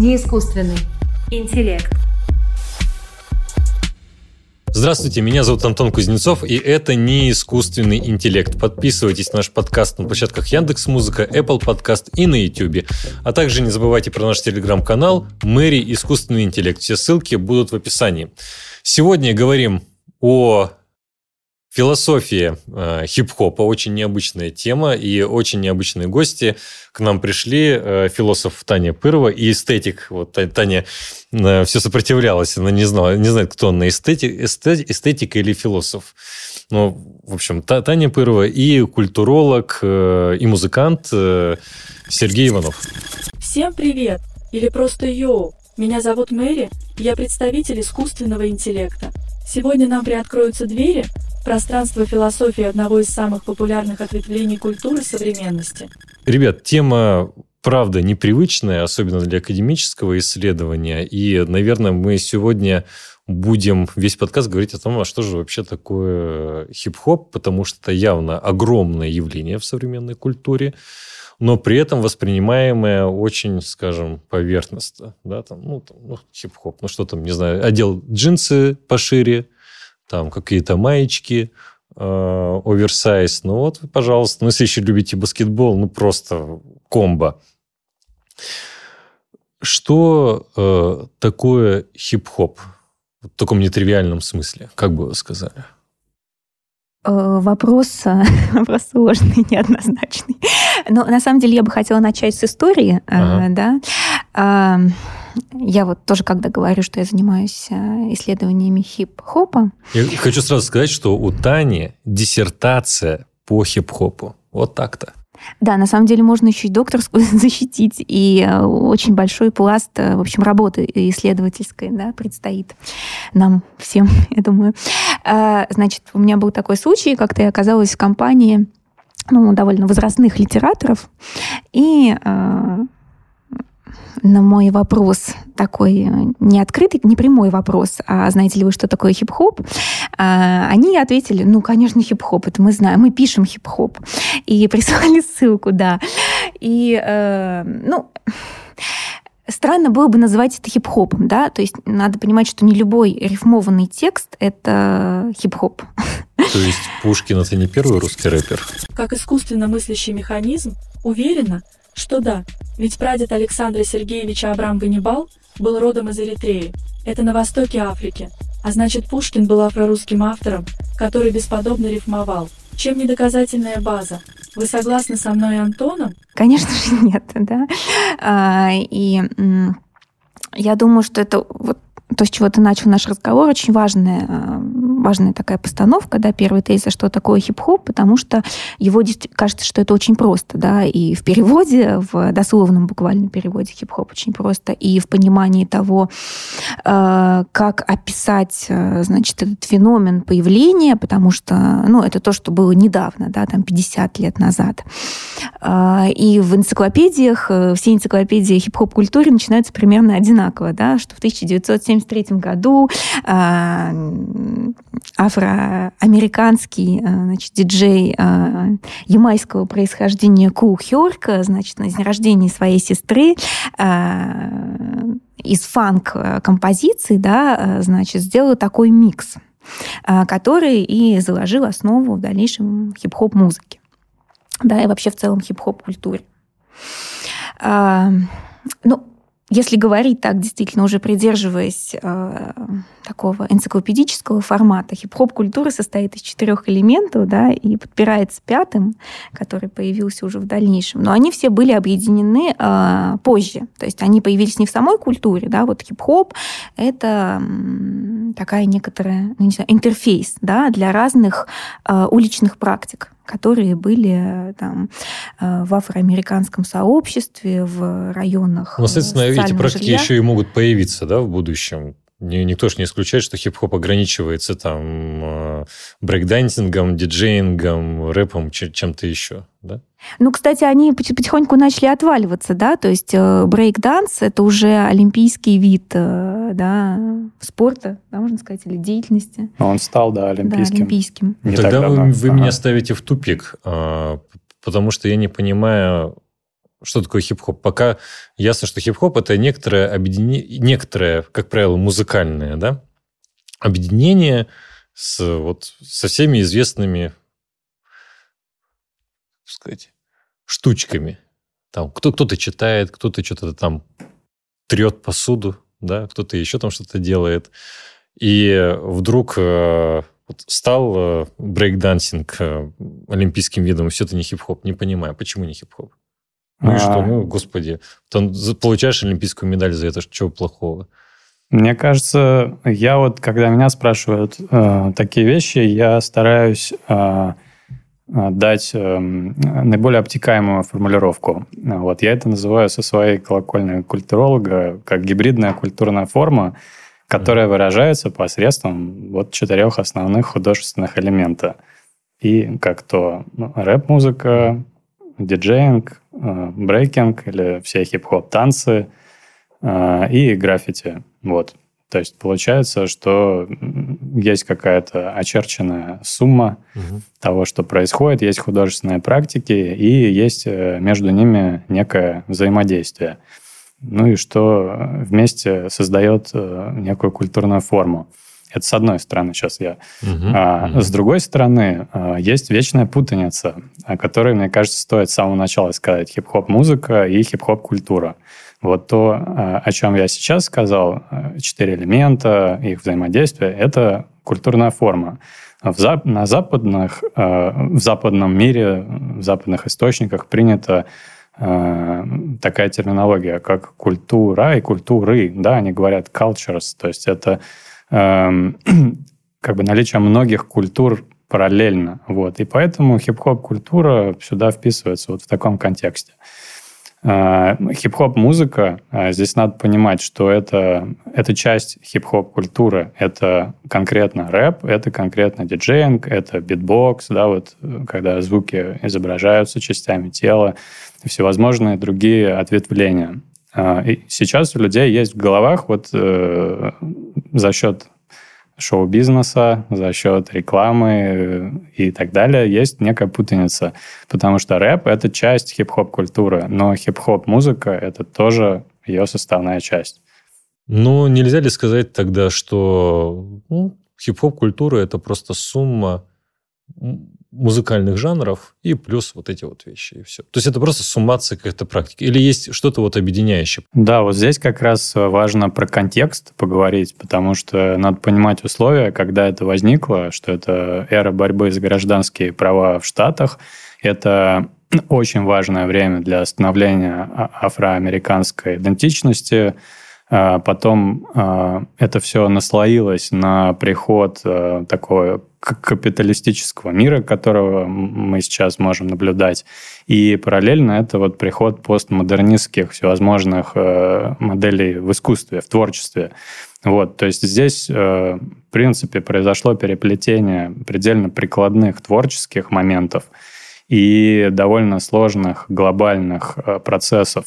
Неискусственный интеллект. Здравствуйте, меня зовут Антон Кузнецов, и это не искусственный интеллект. Подписывайтесь на наш подкаст на площадках Яндекс Музыка, Apple Podcast и на YouTube. А также не забывайте про наш телеграм-канал Мэри Искусственный интеллект. Все ссылки будут в описании. Сегодня говорим о Философия э, хип-хопа очень необычная тема и очень необычные гости. К нам пришли э, философ Таня Пырова и эстетик. Вот Таня э, все сопротивлялась, она не знала, не знает, кто она, эстетик, эстетик, эстетик или философ. Ну, в общем, Таня Пырова и культуролог, э, и музыкант э, Сергей Иванов. Всем привет! Или просто yo! Меня зовут Мэри, я представитель искусственного интеллекта. Сегодня нам приоткроются двери в пространство философии одного из самых популярных ответвлений культуры современности. Ребят, тема правда непривычная, особенно для академического исследования. И, наверное, мы сегодня будем весь подкаст говорить о том, а что же вообще такое хип-хоп, потому что это явно огромное явление в современной культуре но при этом воспринимаемое очень, скажем, поверхностно. Да, там, ну, там, ну, хип-хоп, ну что там, не знаю, одел джинсы пошире, там какие-то маечки, э, оверсайз. Ну вот, пожалуйста. Ну, если еще любите баскетбол, ну просто комбо. Что э, такое хип-хоп в таком нетривиальном смысле? Как бы вы сказали? Э, вопрос, вопрос сложный, неоднозначный. Но на самом деле я бы хотела начать с истории. Э, ага. Да? А, я вот тоже, когда говорю, что я занимаюсь э, исследованиями хип-хопа. Я хочу сразу сказать, что у Тани диссертация по хип-хопу. Вот так-то. Да, на самом деле можно еще и докторскую защитить, и э, очень большой пласт, в общем, работы исследовательской да, предстоит нам всем, я думаю. А, значит, у меня был такой случай, как-то я оказалась в компании ну, довольно возрастных литераторов, и э, на мой вопрос такой э, не открытый, не прямой вопрос, а знаете ли вы, что такое хип-хоп, а, они ответили, ну, конечно, хип-хоп, это мы знаем, мы пишем хип-хоп. И прислали ссылку, да. И, э, ну, странно было бы называть это хип-хопом, да, то есть надо понимать, что не любой рифмованный текст — это хип-хоп. То есть Пушкин — это не первый русский рэпер? Как искусственно мыслящий механизм, уверена, что да, ведь прадед Александра Сергеевича Абрам Ганнибал был родом из Эритреи, это на востоке Африки, а значит Пушкин был афрорусским автором, который бесподобно рифмовал. Чем не доказательная база? Вы согласны со мной, Антоном? Конечно же нет, да. А, и я думаю, что это вот то, с чего ты начал наш разговор, очень важная, э, важная такая постановка, да, первый тезис, что такое хип-хоп, потому что его кажется, что это очень просто, да, и в переводе, в дословном буквальном переводе хип-хоп очень просто, и в понимании того, э, как описать, э, значит, этот феномен появления, потому что, ну, это то, что было недавно, да, там 50 лет назад. И в энциклопедиях, все энциклопедии хип-хоп культуры начинаются примерно одинаково, да, что в 1970 1973 году а, афроамериканский а, значит, диджей а, ямайского происхождения Ку Хёрк, значит, на день рождения своей сестры из фанк-композиции, да, значит, сделал такой микс, который и заложил основу в дальнейшем хип-хоп музыки, да, и вообще в целом хип-хоп культуре. Ну, если говорить так, действительно, уже придерживаясь э, такого энциклопедического формата, хип-хоп культура состоит из четырех элементов, да, и подпирается пятым, который появился уже в дальнейшем. Но они все были объединены э, позже. То есть они появились не в самой культуре, да, вот хип-хоп — это такая некоторая, ну, не знаю, интерфейс, да, для разных э, уличных практик которые были там э, в афроамериканском сообществе, в районах. Ну, соответственно, эти практики жилья. еще и могут появиться да, в будущем. Никто же не исключает, что хип-хоп ограничивается там э, брейкдансингом, диджеингом, рэпом, чем-то еще, да? Ну, кстати, они потихоньку начали отваливаться, да, то есть э, брейк-данс — это уже олимпийский вид, да, спорта, да, можно сказать, или деятельности. Но он стал, да, олимпийским. Да, олимпийским. Не Тогда вы, вы ага. меня ставите в тупик, потому что я не понимаю, что такое хип-хоп. Пока ясно, что хип-хоп это некоторое объединение, некоторое, как правило, музыкальное, да, объединение с, вот, со всеми известными, сказать, штучками. Там кто, кто-то читает, кто-то что-то там трет посуду, да, кто-то еще там что-то делает. И вдруг э, вот стал э, брейкдансинг э, олимпийским видом, и все это не хип-хоп. Не понимаю, почему не хип-хоп? Ну и что? А. Ну, господи, ты получаешь олимпийскую медаль за это, чего плохого? Мне кажется, я вот, когда меня спрашивают э, такие вещи, я стараюсь э, дать э, наиболее обтекаемую формулировку. Вот я это называю со своей колокольной культуролога как гибридная культурная форма, которая выражается посредством вот четырех основных художественных элемента. И как то ну, рэп-музыка, диджеинг, э, брейкинг или все хип-хоп танцы э, и граффити. Вот. То есть получается, что есть какая-то очерченная сумма угу. того, что происходит, есть художественные практики и есть э, между ними некое взаимодействие. Ну и что вместе создает некую культурную форму. Это с одной стороны сейчас я. Угу, а, угу. С другой стороны, есть вечная путаница, о которой, мне кажется, стоит с самого начала сказать. Хип-хоп музыка и хип-хоп культура. Вот то, а, о чем я сейчас сказал, а, четыре элемента, их взаимодействие, это культурная форма. В, зап на западных, в западном мире, в западных источниках принято такая терминология, как культура и культуры. Да, они говорят cultures, то есть это Эм, как бы наличие многих культур параллельно. Вот. И поэтому хип-хоп-культура сюда вписывается вот в таком контексте. Э, хип-хоп музыка, э, здесь надо понимать, что это, это часть хип-хоп культуры. Это конкретно рэп, это конкретно диджеинг, это битбокс, да, вот когда звуки изображаются частями тела, всевозможные другие ответвления. А, и сейчас у людей есть в головах вот э, за счет шоу-бизнеса, за счет рекламы э, и так далее, есть некая путаница. Потому что рэп — это часть хип-хоп-культуры, но хип-хоп-музыка — это тоже ее составная часть. Ну, нельзя ли сказать тогда, что ну, хип-хоп-культура — это просто сумма музыкальных жанров и плюс вот эти вот вещи, и все. То есть это просто суммация какой-то практики? Или есть что-то вот объединяющее? Да, вот здесь как раз важно про контекст поговорить, потому что надо понимать условия, когда это возникло, что это эра борьбы за гражданские права в Штатах, это очень важное время для становления а, афроамериканской идентичности, а, Потом а, это все наслоилось на приход такой капиталистического мира, которого мы сейчас можем наблюдать. И параллельно это вот приход постмодернистских всевозможных э, моделей в искусстве, в творчестве. Вот, то есть здесь, э, в принципе, произошло переплетение предельно прикладных творческих моментов и довольно сложных глобальных э, процессов.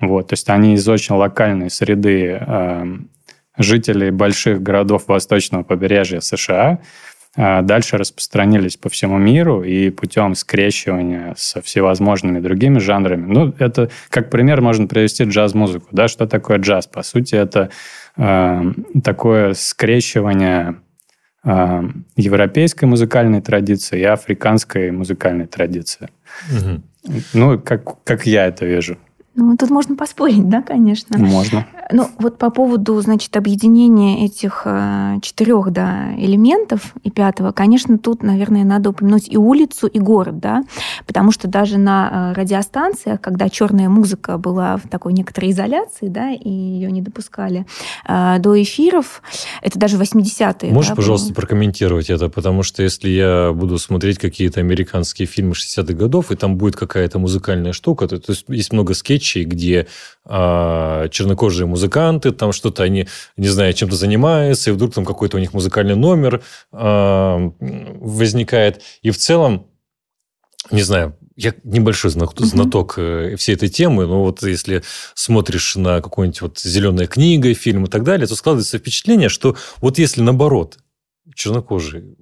Вот, то есть они из очень локальной среды жителей больших городов восточного побережья США – дальше распространились по всему миру и путем скрещивания со всевозможными другими жанрами. Ну, это как пример можно привести джаз-музыку. Да? Что такое джаз? По сути, это э, такое скрещивание э, европейской музыкальной традиции и африканской музыкальной традиции. Угу. Ну, как, как я это вижу. Ну, тут можно поспорить, да, конечно. Можно. Ну, вот по поводу, значит, объединения этих э, четырех, да, элементов и пятого, конечно, тут, наверное, надо упомянуть и улицу, и город, да, потому что даже на э, радиостанциях, когда черная музыка была в такой некоторой изоляции, да, и ее не допускали э, до эфиров, это даже 80-е. Можешь, да, пожалуйста, было? прокомментировать это, потому что если я буду смотреть какие-то американские фильмы 60-х годов, и там будет какая-то музыкальная штука, то, то есть есть много скетчей, где э, чернокожие музыканты, там что-то они, не знаю, чем-то занимаются, и вдруг там какой-то у них музыкальный номер э, возникает. И в целом, не знаю, я небольшой знаток, знаток mm всей этой темы, но вот если смотришь на какую-нибудь вот «Зеленая книга», фильм и так далее, то складывается впечатление, что вот если наоборот чернокожий,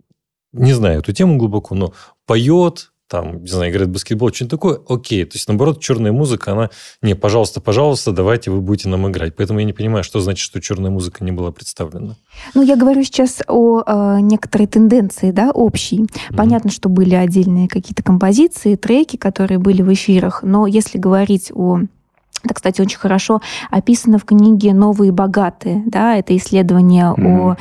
не знаю эту тему глубоко, но поет, там, не знаю, играет в баскетбол, что-нибудь такое, окей. То есть, наоборот, черная музыка, она, не, пожалуйста, пожалуйста, давайте вы будете нам играть. Поэтому я не понимаю, что значит, что черная музыка не была представлена. Ну, я говорю сейчас о э, некоторой тенденции, да, общей. Mm-hmm. Понятно, что были отдельные какие-то композиции, треки, которые были в эфирах, но если говорить о это, кстати, очень хорошо описано в книге «Новые богатые». Да? Это исследование mm-hmm.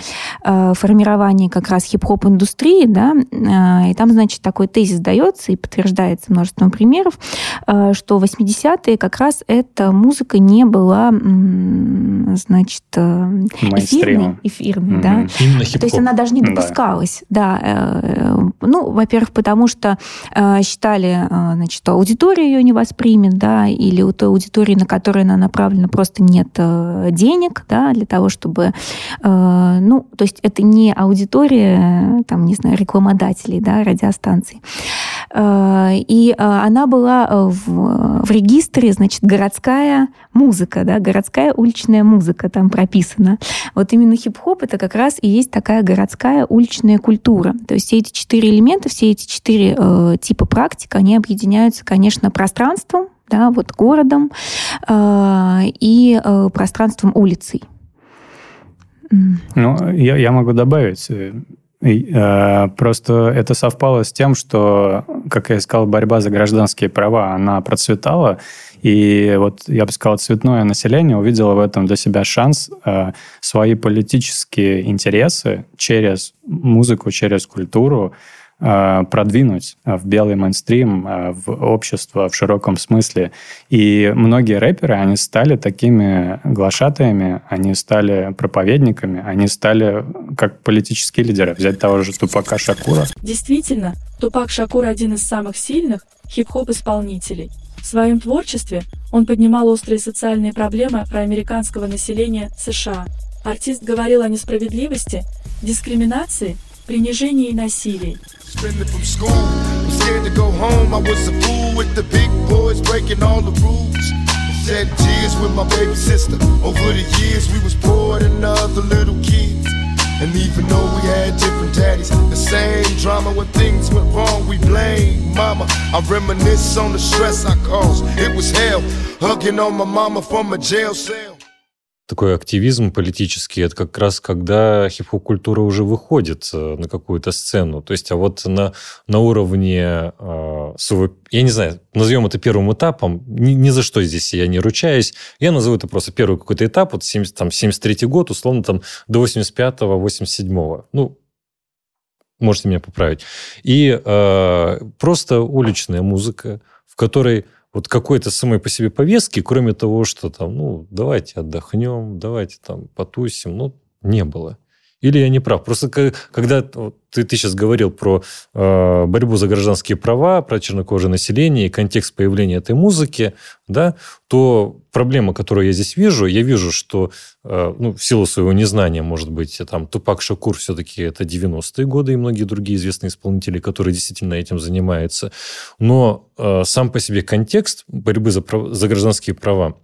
о э, формировании как раз хип-хоп индустрии. Да? Э, и там, значит, такой тезис дается и подтверждается множеством примеров, э, что 80-е как раз эта музыка не была, значит, э, эфирной. эфирной mm-hmm. да? Именно хип-хоп. То есть она даже не допускалась. Да. да. Э, ну, во-первых, потому что э, считали, э, значит, что аудитория ее не воспримет, да, или у той аудитории аудитории, на которую она направлена, просто нет э, денег, да, для того, чтобы, э, ну, то есть это не аудитория, там, не знаю, рекламодателей, да, радиостанций. Э, и она была в, в регистре, значит, городская музыка, да, городская уличная музыка там прописана. Вот именно хип-хоп это как раз и есть такая городская уличная культура. То есть все эти четыре элемента, все эти четыре э, типа практик, они объединяются, конечно, пространством, да, вот городом э, и э, пространством улицей. Ну, я, я могу добавить. Э, э, просто это совпало с тем, что, как я сказал, борьба за гражданские права, она процветала. И вот, я бы сказал, цветное население увидело в этом для себя шанс э, свои политические интересы через музыку, через культуру продвинуть в белый мейнстрим, э, в общество в широком смысле. И многие рэперы, они стали такими глашатаями, они стали проповедниками, они стали как политические лидеры. Взять того же Тупака Шакура. Действительно, Тупак Шакур один из самых сильных хип-хоп-исполнителей. В своем творчестве он поднимал острые социальные проблемы проамериканского населения США. Артист говорил о несправедливости, дискриминации, принижении и насилии. Suspended from school, scared to go home. I was a fool with the big boys breaking all the rules. Shed tears with my baby sister. Over the years, we was poor than other little kids. And even though we had different daddies, the same drama when things went wrong, we blame mama. I reminisce on the stress I caused. It was hell, hugging on my mama from a jail cell. Такой активизм политический, это как раз когда хип-хоп-культура уже выходит э, на какую-то сцену. То есть, а вот на, на уровне, э, я не знаю, назовем это первым этапом, ни, ни за что здесь я не ручаюсь, я назову это просто первый какой-то этап, вот 70, там, 73 год, условно, там, до 85-го, 87-го. Ну, можете меня поправить. И э, просто уличная музыка, в которой вот какой-то самой по себе повестки, кроме того, что там, ну, давайте отдохнем, давайте там потусим, ну, не было. Или я не прав? Просто когда ты, ты сейчас говорил про э, борьбу за гражданские права, про чернокожее население и контекст появления этой музыки, да, то проблема, которую я здесь вижу, я вижу, что э, ну, в силу своего незнания, может быть, там Тупак Шакур все-таки это 90-е годы и многие другие известные исполнители, которые действительно этим занимаются. Но э, сам по себе контекст борьбы за, за гражданские права,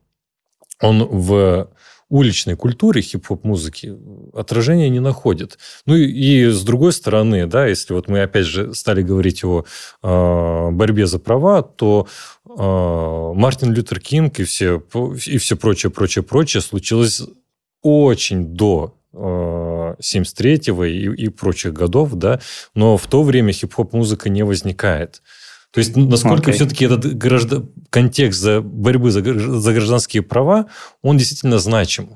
он в уличной культуре хип-хоп-музыки отражения не находит. Ну и, с другой стороны, да, если вот мы опять же стали говорить о э, борьбе за права, то э, Мартин Лютер Кинг и все, и все прочее, прочее, прочее случилось очень до 73-го э, и, и прочих годов, да, но в то время хип-хоп музыка не возникает. То есть, насколько okay. все-таки этот граждан... контекст за борьбы за, за гражданские права, он действительно значим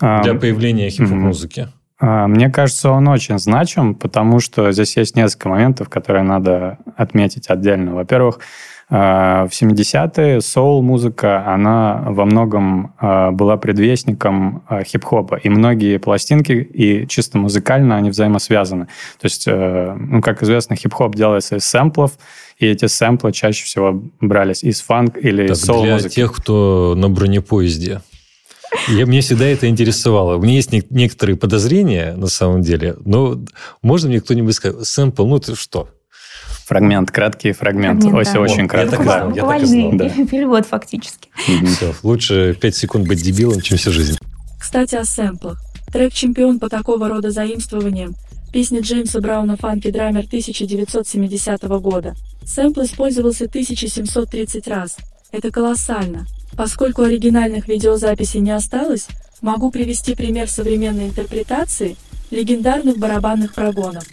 для появления хип-хоп-музыки? Мне кажется, он очень значим, потому что здесь есть несколько моментов, которые надо отметить отдельно. Во-первых, а, в 70-е соул-музыка, она во многом а, была предвестником а, хип-хопа. И многие пластинки, и чисто музыкально, они взаимосвязаны. То есть, э, ну, как известно, хип-хоп делается из сэмплов, и эти сэмплы чаще всего брались из фанк или так соул-музыки. Для тех, кто на бронепоезде. Я, мне всегда это интересовало. У меня есть не, некоторые подозрения, на самом деле, но можно мне кто-нибудь сказать, сэмпл, ну ты что? Фрагмент, краткий фрагмент. фрагмент Оси да. очень краткий. Я так я так и знал. Да. перевод фактически. Все, лучше 5 секунд быть дебилом, чем всю жизнь. Кстати, о сэмплах. Трек «Чемпион» по такого рода заимствованиям Песня Джеймса Брауна «Фанки Драмер» 1970 года. Сэмпл использовался 1730 раз. Это колоссально. Поскольку оригинальных видеозаписей не осталось, могу привести пример современной интерпретации легендарных барабанных прогонов.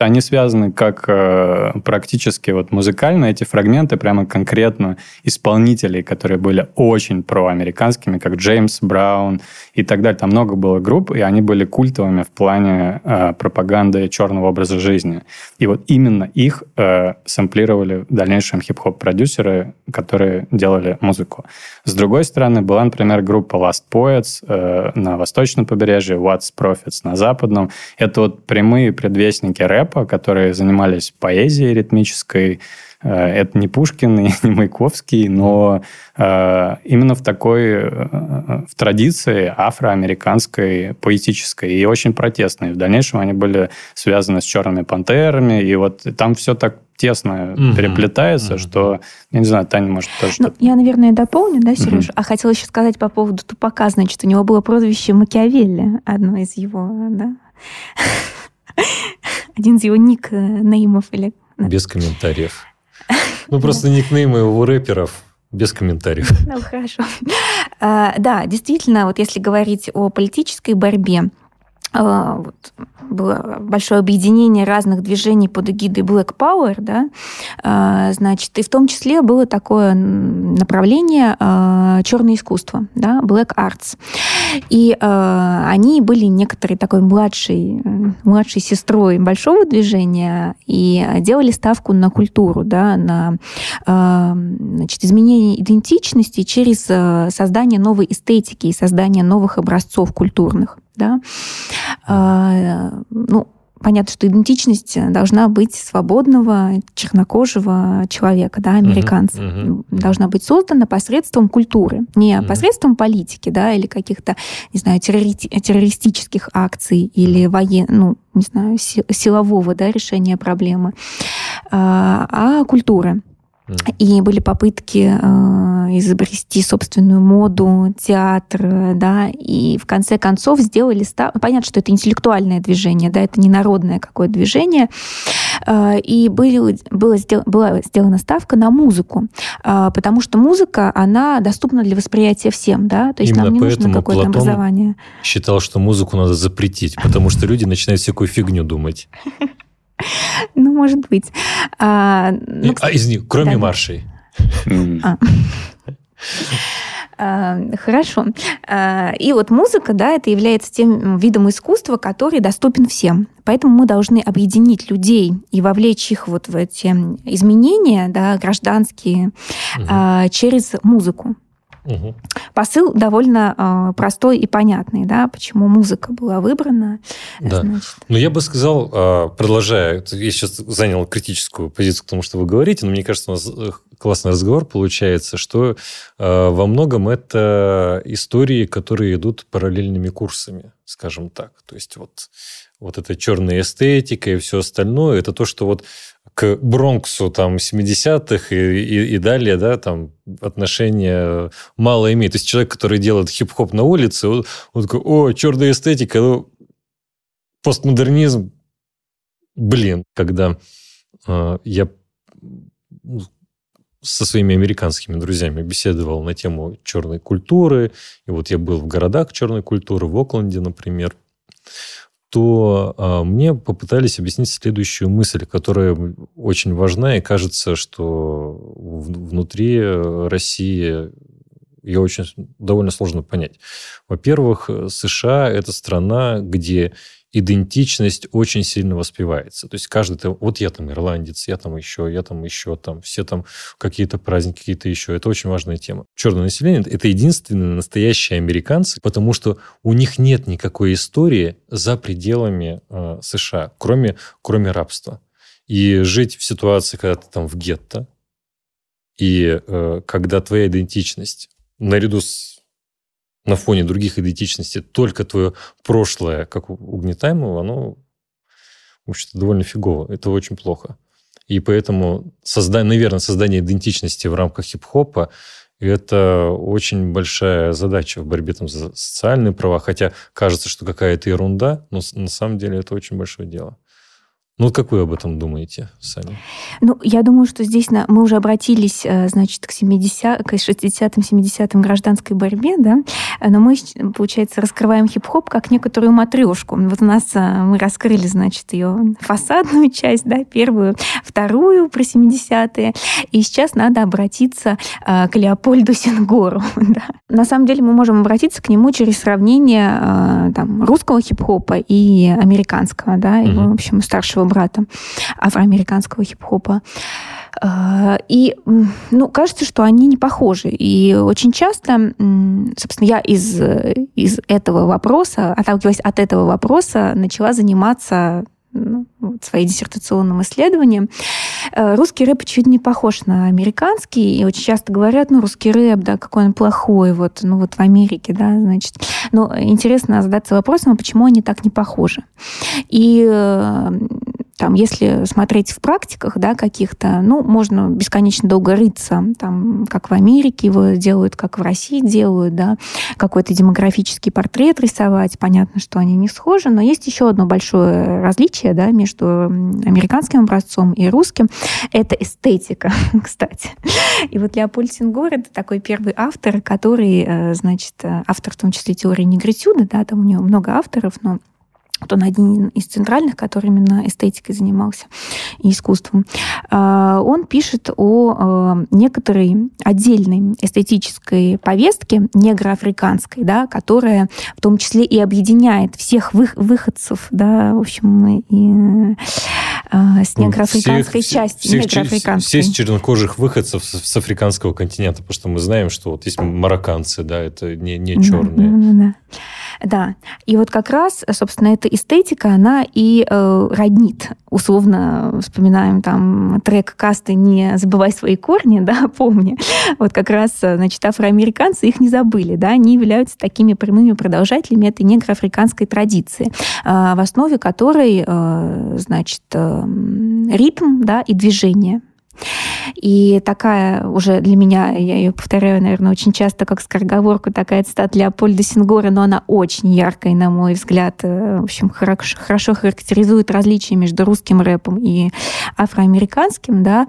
Они связаны как э, практически вот музыкально, эти фрагменты прямо конкретно исполнителей, которые были очень проамериканскими, как Джеймс Браун и так далее. Там много было групп, и они были культовыми в плане э, пропаганды черного образа жизни. И вот именно их э, сэмплировали в дальнейшем хип-хоп-продюсеры, которые делали музыку. С другой стороны, была, например, группа Last Poets э, на восточном побережье, What's Profits на западном. Это вот прямые предвестники рэпа, которые занимались поэзией ритмической. Э, это не Пушкин и не Маяковский, но э, именно в такой э, в традиции афроамериканской, поэтической и очень протестной. В дальнейшем они были связаны с черными пантерами, и вот там все так тесно угу. переплетается, угу. что, я не знаю, Таня, может, тоже ну, Я, наверное, дополню, да, Сереж? Угу. А хотела еще сказать по поводу Тупака, значит, у него было прозвище Макиавелли, одно из его, да? один из его никнеймов или... Без комментариев. Ну, просто никнеймы у рэперов без комментариев. Ну, хорошо. А, да, действительно, вот если говорить о политической борьбе, вот, было большое объединение разных движений под эгидой Black Power, да, а, значит, и в том числе было такое направление черное искусство, да, Black Arts. И они были некоторой такой младшей, младшей сестрой большого движения и делали ставку на культуру, да, на значит, изменение идентичности через создание новой эстетики и создание новых образцов культурных. Да. Э, ну, понятно, что идентичность должна быть свободного, чернокожего человека, да, американца. Uh-huh, uh-huh, должна быть создана посредством культуры, не uh-huh. посредством политики, да, или каких-то, не знаю, террористи- террористических акций или воен, ну, не знаю, силового, да, решения проблемы, а, а культуры. И были попытки э, изобрести собственную моду, театр, да, и в конце концов сделали... Став... Понятно, что это интеллектуальное движение, да, это не народное какое-то движение, э, и были, было сдел... была сделана ставка на музыку, э, потому что музыка, она доступна для восприятия всем, да, то есть Именно нам не нужно какое-то Платон образование. считал, что музыку надо запретить, потому что люди начинают всякую фигню думать. Ну, может быть. А, ну, а из них, кроме да, маршей. А. а. Хорошо. А, и вот музыка, да, это является тем видом искусства, который доступен всем. Поэтому мы должны объединить людей и вовлечь их вот в эти изменения, да, гражданские, угу. через музыку. Угу. Посыл довольно э, простой и понятный, да, почему музыка была выбрана. Да. Значит... Но я бы сказал, э, продолжая, я сейчас занял критическую позицию к тому, что вы говорите, но мне кажется, у нас э, классный разговор получается, что э, во многом это истории, которые идут параллельными курсами, скажем так. То есть вот, вот эта черная эстетика и все остальное, это то, что вот к Бронксу там 70-х и, и, и далее, да, там отношения мало имеет. То есть человек, который делает хип-хоп на улице, он, он такой, о, черная эстетика, ну, постмодернизм. Блин, когда э, я ну, со своими американскими друзьями беседовал на тему черной культуры, и вот я был в городах черной культуры, в Окленде, например, то а, мне попытались объяснить следующую мысль, которая очень важна, и кажется, что внутри России ее очень довольно сложно понять. Во-первых, США – это страна, где идентичность очень сильно воспевается. То есть каждый, вот я там ирландец, я там еще, я там еще, там все там какие-то праздники, какие-то еще. Это очень важная тема. Черное население – это единственные настоящие американцы, потому что у них нет никакой истории за пределами э, США, кроме, кроме рабства. И жить в ситуации, когда ты там в гетто, и э, когда твоя идентичность наряду с на фоне других идентичностей только твое прошлое, как угнетаемого, оно, в общем-то, довольно фигово. Это очень плохо. И поэтому, созда... наверное, создание идентичности в рамках хип-хопа это очень большая задача в борьбе там, за социальные права. Хотя кажется, что какая-то ерунда, но на самом деле это очень большое дело. Ну, как вы об этом думаете сами? Ну, я думаю, что здесь мы уже обратились, э, значит, к, 70, к 60-м, 70-м гражданской борьбе, да, но мы, получается, раскрываем хип-хоп как некоторую матрешку. Вот у нас э, мы раскрыли, значит, ее фасадную часть, да, первую, вторую про 70-е, и сейчас надо обратиться э, к Леопольду Сенгору. Да. На самом деле мы можем обратиться к нему через сравнение там, русского хип-хопа и американского, да, его, угу. в общем, старшего брата афроамериканского хип-хопа. А, и, ну, кажется, что они не похожи. И очень часто, собственно, я из, из этого вопроса, отталкиваясь от этого вопроса, начала заниматься ну, своим диссертационным исследованием. Э, русский рэп чуть не похож на американский, и очень часто говорят, ну, русский рэп, да, какой он плохой, вот, ну, вот в Америке, да, значит. Но интересно задаться вопросом, а почему они так не похожи. И э, там, если смотреть в практиках, да, каких-то, ну, можно бесконечно долго рыться, там, как в Америке его делают, как в России делают, да, какой-то демографический портрет рисовать. Понятно, что они не схожи, но есть еще одно большое различие, да, между американским образцом и русским. Это эстетика, кстати. И вот Леопольд Сингор — это такой первый автор, который, э, значит, э, автор в том числе теории негритюда, да, там у него много авторов, но вот он один из центральных, который именно эстетикой занимался и искусством. А, он пишет о а, некоторой отдельной эстетической повестке негроафриканской, да, которая в том числе и объединяет всех выходцев, да, в общем, и а, с негроафриканской всех, части. Всех, негроафриканской. Все чернокожих выходцев с африканского континента, потому что мы знаем, что вот есть марокканцы, да, это не, не черные. Да, да, да. Да, и вот как раз, собственно, эта эстетика, она и э, роднит. Условно вспоминаем там трек касты «Не забывай свои корни», да, помни. Вот как раз, значит, афроамериканцы их не забыли, да, они являются такими прямыми продолжателями этой негроафриканской традиции, э, в основе которой, э, значит, э, ритм, да, и движение. И такая уже для меня, я ее повторяю, наверное, очень часто как скороговорку, такая цитата Леопольда Сингора, но она очень яркая, на мой взгляд, э, в общем, хорошо, характеризует различия между русским рэпом и афроамериканским, да.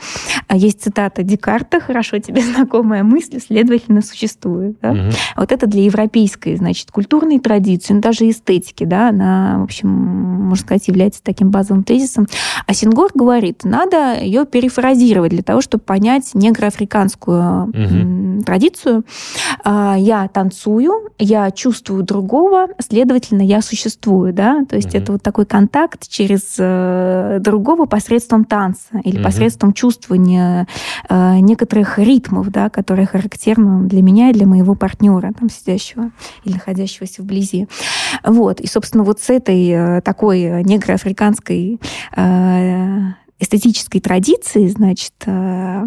А есть цитата Декарта, хорошо тебе знакомая мысль, следовательно, существует. Да? Угу. Вот это для европейской, значит, культурной традиции, ну, даже эстетики, да, она, в общем, можно сказать, является таким базовым тезисом. А Сингор говорит, надо ее перефразировать для того, чтобы понять негроафриканскую угу. традицию. А, я танцую, я чувствую другого, следовательно, я существую, да, то есть угу. это вот такой контакт через э, другого посредством танца или угу. посредством чувствования э, некоторых ритмов, да, которые характерны для меня и для моего партнера, там, сидящего или находящегося вблизи. Вот, и, собственно, вот с этой э, такой негроафриканской эстетической традиции, значит, э,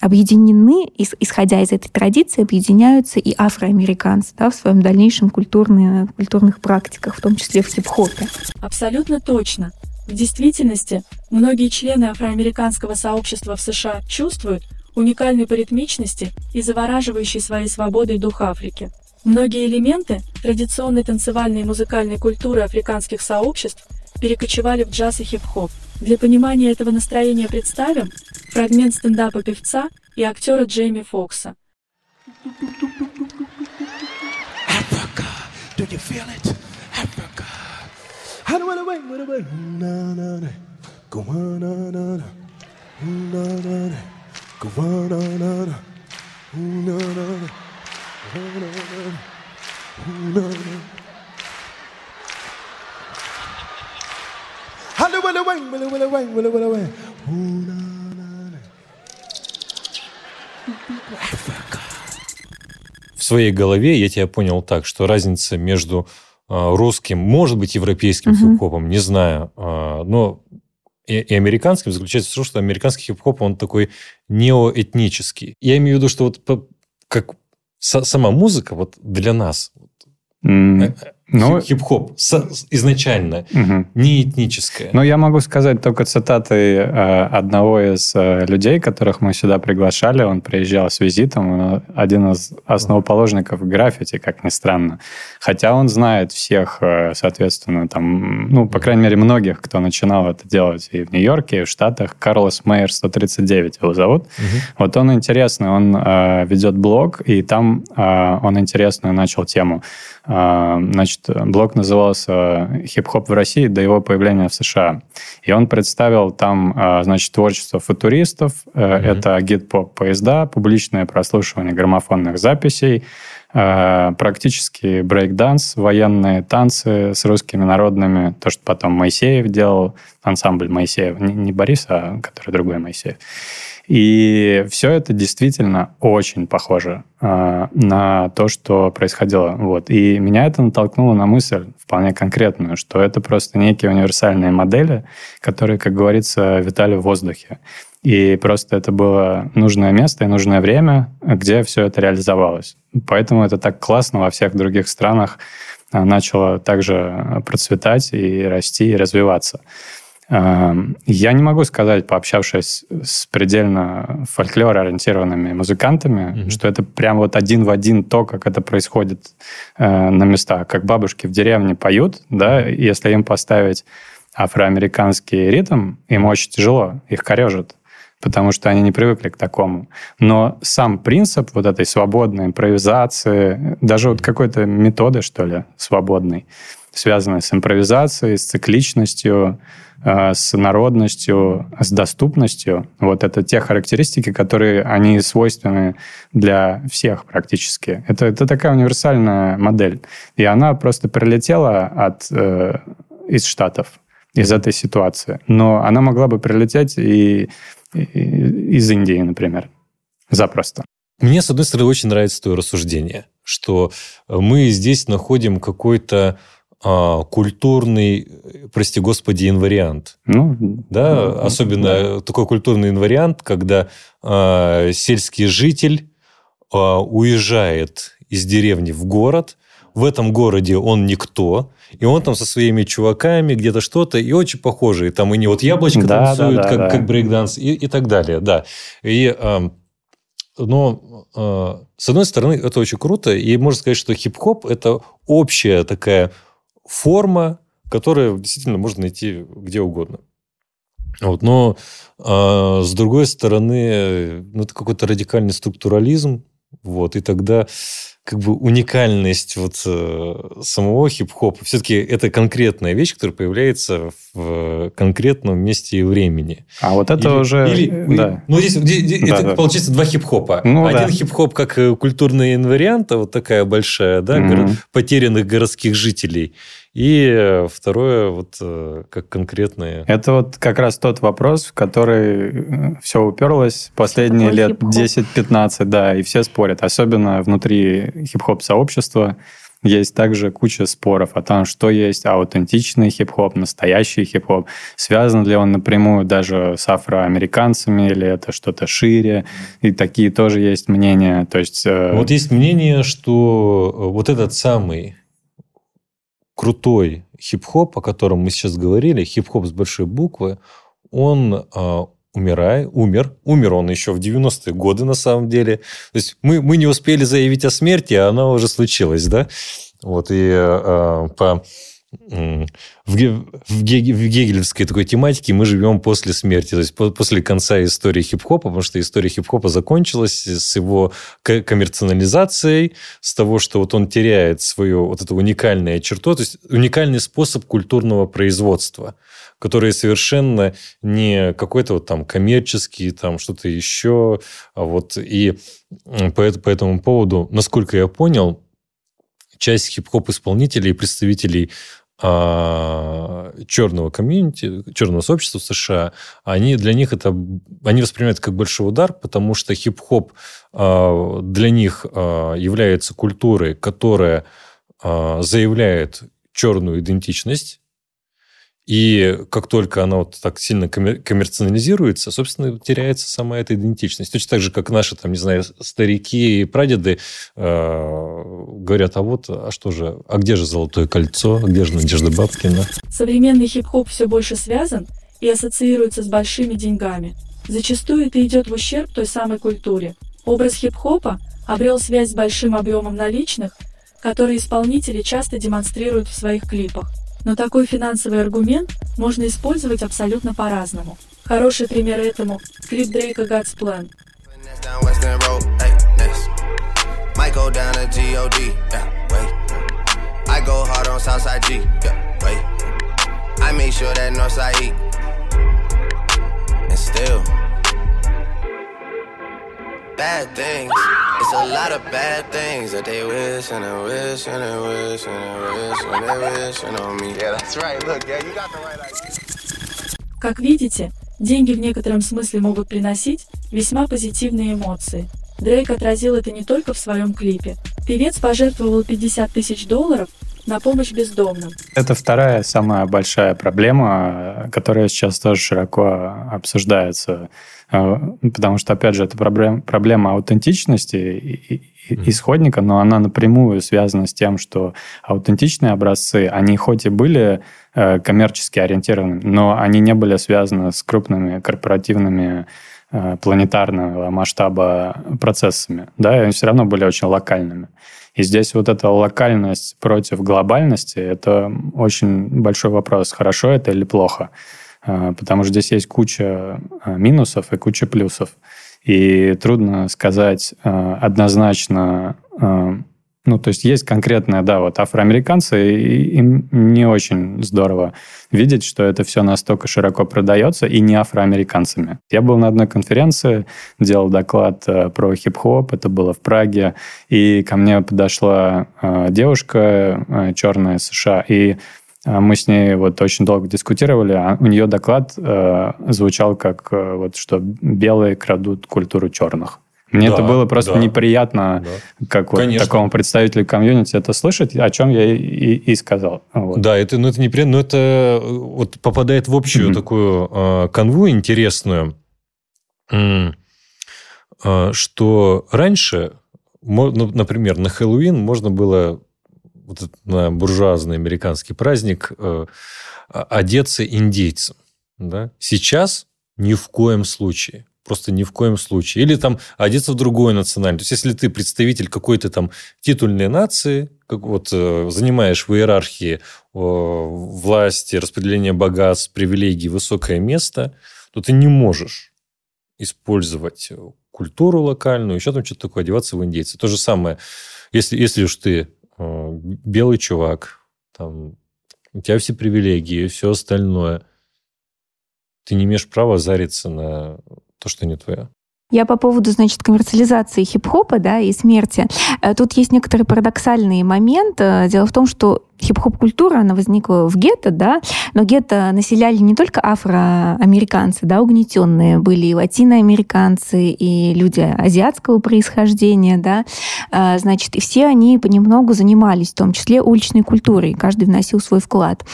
объединены, исходя из этой традиции, объединяются и афроамериканцы да, в своем дальнейшем культурные, культурных практиках, в том числе в хип-хопе. Абсолютно точно. В действительности, многие члены афроамериканского сообщества в США чувствуют уникальной по ритмичности и завораживающей своей свободой дух Африки. Многие элементы традиционной танцевальной и музыкальной культуры африканских сообществ перекочевали в джаз и хип-хоп. Для понимания этого настроения представим фрагмент стендапа певца и актера Джейми Фокса. Na na na. В своей голове я тебя понял так, что разница между а, русским, может быть, европейским угу. хип-хопом, не знаю, а, но и, и американским заключается в том, что американский хип-хоп, он такой неоэтнический. Я имею в виду, что вот как сама музыка вот для нас. Mm. Ну, хип-хоп изначально угу. не этническое. Ну, я могу сказать только цитаты э, одного из э, людей, которых мы сюда приглашали. Он приезжал с визитом. Он один из основоположников граффити, как ни странно. Хотя он знает всех, э, соответственно, там, ну, по крайней мере, многих, кто начинал это делать и в Нью-Йорке, и в Штатах. Карлос Мейер 139 его зовут. Угу. Вот он интересный. Он э, ведет блог, и там э, он интересную начал тему. Э, значит, блог назывался «Хип-хоп в России до его появления в США». И он представил там, а, значит, творчество футуристов. Mm-hmm. Это гид-поп поезда, публичное прослушивание граммофонных записей, а, практически брейк-данс, военные танцы с русскими народными, то, что потом Моисеев делал, ансамбль Моисеев, не Борис, а который другой Моисеев. И все это действительно очень похоже э, на то, что происходило. Вот. И меня это натолкнуло на мысль вполне конкретную, что это просто некие универсальные модели, которые, как говорится, витали в воздухе. И просто это было нужное место и нужное время, где все это реализовалось. Поэтому это так классно во всех других странах а, начало также процветать и расти и развиваться. Я не могу сказать, пообщавшись с предельно фольклор-ориентированными музыкантами, mm-hmm. что это прям вот один в один то, как это происходит э, на местах. Как бабушки в деревне поют, да, если им поставить афроамериканский ритм, им очень тяжело, их корежит потому что они не привыкли к такому. Но сам принцип вот этой свободной импровизации, даже вот какой-то методы, что ли, свободной, связанной с импровизацией, с цикличностью, с народностью, с доступностью. Вот это те характеристики, которые они свойственны для всех практически. Это, это такая универсальная модель. И она просто прилетела от, э, из Штатов, из этой ситуации. Но она могла бы прилететь и, и из Индии, например. Запросто. Мне, с одной стороны, очень нравится твое рассуждение, что мы здесь находим какой-то а, культурный, прости господи, инвариант. Ну, да, ну, особенно да. такой культурный инвариант, когда а, сельский житель а, уезжает из деревни в город, в этом городе он никто, и он там со своими чуваками где-то что-то, и очень похожие. Там и не вот яблочко да, танцуют, да, да, как, да. как брейкданс, и, и так далее, да. И, но, с одной стороны, это очень круто, и можно сказать, что хип-хоп – это общая такая форма, которую действительно можно найти где угодно. Вот, но э, с другой стороны, ну, это какой-то радикальный структурализм, вот, и тогда как бы уникальность вот э, самого хип-хопа. Все-таки это конкретная вещь, которая появляется в конкретном месте и времени. А вот это или, уже... Или, да. Ну, здесь, здесь да, это да. получается два хип-хопа. Ну, Один да. хип-хоп как э, культурный инвариант, вот такая большая, да, mm-hmm. горо- потерянных городских жителей. И второе, вот э, как конкретное. Это вот как раз тот вопрос, в который э, все уперлось последние лет 10-15, да, и все спорят. Особенно внутри хип-хоп-сообщества есть также куча споров о том, что есть аутентичный хип-хоп, настоящий хип-хоп. Связан ли он напрямую даже с афроамериканцами, или это что-то шире. И такие тоже есть мнения. То есть... Э, вот есть мнение, что вот этот самый крутой хип-хоп, о котором мы сейчас говорили, хип-хоп с большой буквы, он э, умирает, умер. Умер он еще в 90-е годы, на самом деле. То есть мы, мы не успели заявить о смерти, а она уже случилась, да? Вот, и э, по в, в, в гегелевской такой тематике мы живем после смерти, то есть по, после конца истории хип-хопа, потому что история хип-хопа закончилась с его коммерциализацией, с того, что вот он теряет свою вот эту уникальную черту, то есть уникальный способ культурного производства, который совершенно не какой-то вот там коммерческий, там что-то еще, а вот и по, по этому поводу, насколько я понял, часть хип-хоп исполнителей и представителей черного комьюнити, черного сообщества в США, они для них это, они воспринимают как большой удар, потому что хип-хоп а, для них а, является культурой, которая заявляет черную идентичность, И как только она вот так сильно коммерциализируется, собственно, теряется сама эта идентичность. Точно так же, как наши, там, не знаю, старики и прадеды э, говорят, а вот, а что же, а где же Золотое кольцо, а где же Надежда Бабкина? Современный хип-хоп все больше связан и ассоциируется с большими деньгами. Зачастую это идет в ущерб той самой культуре. Образ хип-хопа обрел связь с большим объемом наличных, которые исполнители часто демонстрируют в своих клипах. Но такой финансовый аргумент можно использовать абсолютно по-разному. Хороший пример этому – клип Дрейка God's Plan. Still, bad things. It's a lot of bad things that they wish and they wish and they wish and they wish and they wish on me. Yeah, that's right. Look, yeah, you got the right idea. Как видите, деньги в некотором смысле могут приносить весьма позитивные эмоции. Дрейк отразил это не только в своем клипе. Певец пожертвовал 50 тысяч долларов на помощь бездомным. Это вторая самая большая проблема, которая сейчас тоже широко обсуждается а, потому что, опять же, это проблема, проблема аутентичности и, исходника, но она напрямую связана с тем, что аутентичные образцы, они хоть и были э, коммерчески ориентированы, но они не были связаны с крупными корпоративными э, планетарного масштаба процессами, да, и они все равно были очень локальными. И здесь вот эта локальность против глобальности – это очень большой вопрос, хорошо это или плохо. А, потому что здесь есть куча а, минусов и куча плюсов. И трудно сказать а, однозначно, ну, то есть есть конкретные, да, вот афроамериканцы, и им не очень здорово видеть, что это все настолько широко продается, и не афроамериканцами. Я был на одной конференции, делал доклад про хип-хоп, это было в Праге, и ко мне подошла девушка черная США, и мы с ней вот очень долго дискутировали, а у нее доклад э, звучал как э, вот что белые крадут культуру черных. Мне да, это было просто да, неприятно, да. как вот такому представителю комьюнити это слышать, о чем я и, и, сказал. Вот. Да, это, ну, это неприятно, но это э, вот попадает в общую mm-hmm. такую э, канву интересную, э, что раньше, ну, например, на Хэллоуин можно было вот на буржуазный американский праздник э, одеться индейцем. Да? Сейчас ни в коем случае. Просто ни в коем случае. Или там одеться в другой национальность. То есть, если ты представитель какой-то там титульной нации, как вот э, занимаешь в иерархии власти, распределения богатств, привилегий высокое место, то ты не можешь использовать культуру локальную, еще там что-то такое, одеваться в индейцы. То же самое, если, если уж ты Э, белый чувак, там, у тебя все привилегии, все остальное. Ты не имеешь права зариться на то, что не твое. Я по поводу, значит, коммерциализации хип-хопа, да, и смерти. Э, тут есть некоторый парадоксальный момент. Э, дело в том, что хип-хоп-культура, она возникла в гетто, да, но гетто населяли не только афроамериканцы, да, угнетенные, были и латиноамериканцы, и люди азиатского происхождения, да, э, значит, и все они понемногу занимались, в том числе уличной культурой, каждый вносил свой вклад.